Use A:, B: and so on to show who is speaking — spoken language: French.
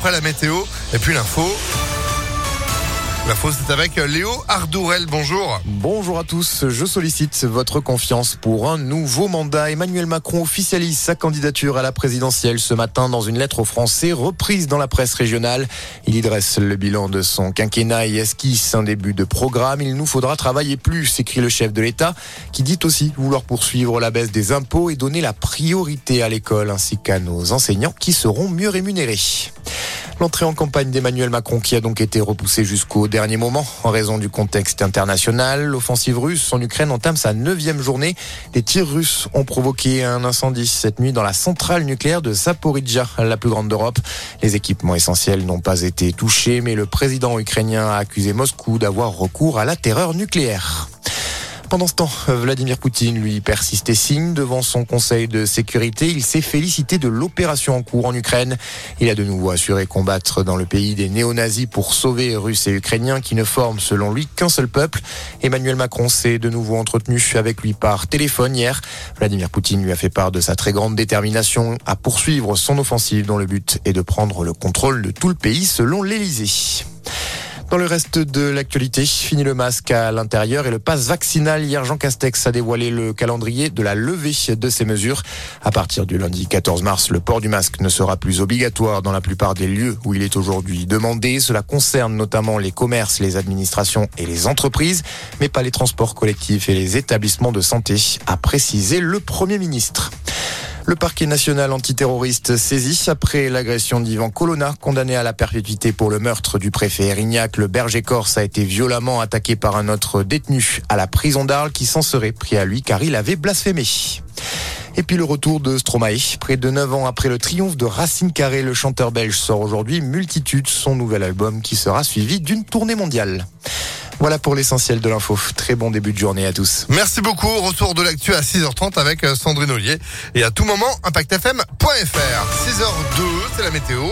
A: Après la météo et puis l'info. L'info, c'est avec Léo Ardourel. Bonjour.
B: Bonjour à tous. Je sollicite votre confiance pour un nouveau mandat. Emmanuel Macron officialise sa candidature à la présidentielle ce matin dans une lettre aux Français reprise dans la presse régionale. Il y dresse le bilan de son quinquennat et esquisse un début de programme. Il nous faudra travailler plus, écrit le chef de l'État, qui dit aussi vouloir poursuivre la baisse des impôts et donner la priorité à l'école ainsi qu'à nos enseignants qui seront mieux rémunérés. L'entrée en campagne d'Emmanuel Macron qui a donc été repoussée jusqu'au dernier moment en raison du contexte international. L'offensive russe en Ukraine entame sa neuvième journée. Les tirs russes ont provoqué un incendie cette nuit dans la centrale nucléaire de Zaporizhia, la plus grande d'Europe. Les équipements essentiels n'ont pas été touchés, mais le président ukrainien a accusé Moscou d'avoir recours à la terreur nucléaire. Pendant ce temps, Vladimir Poutine, lui, persiste et signe devant son conseil de sécurité. Il s'est félicité de l'opération en cours en Ukraine. Il a de nouveau assuré combattre dans le pays des néo-nazis pour sauver Russes et Ukrainiens qui ne forment, selon lui, qu'un seul peuple. Emmanuel Macron s'est de nouveau entretenu avec lui par téléphone hier. Vladimir Poutine lui a fait part de sa très grande détermination à poursuivre son offensive dont le but est de prendre le contrôle de tout le pays, selon l'Élysée. Dans le reste de l'actualité, fini le masque à l'intérieur et le passe vaccinal. Hier, Jean Castex a dévoilé le calendrier de la levée de ces mesures. À partir du lundi 14 mars, le port du masque ne sera plus obligatoire dans la plupart des lieux où il est aujourd'hui demandé. Cela concerne notamment les commerces, les administrations et les entreprises, mais pas les transports collectifs et les établissements de santé, a précisé le Premier ministre. Le parquet national antiterroriste saisi après l'agression d'Ivan Colonna, condamné à la perpétuité pour le meurtre du préfet Erignac. Le berger corse a été violemment attaqué par un autre détenu à la prison d'Arles qui s'en serait pris à lui car il avait blasphémé. Et puis le retour de Stromae. Près de 9 ans après le triomphe de Racine Carré, le chanteur belge sort aujourd'hui Multitude, son nouvel album qui sera suivi d'une tournée mondiale. Voilà pour l'essentiel de l'info. Très bon début de journée à tous.
A: Merci beaucoup. Retour de l'actu à 6h30 avec euh, Sandrine Ollier. Et à tout moment, ImpactFM.fr. 6h02, c'est la météo.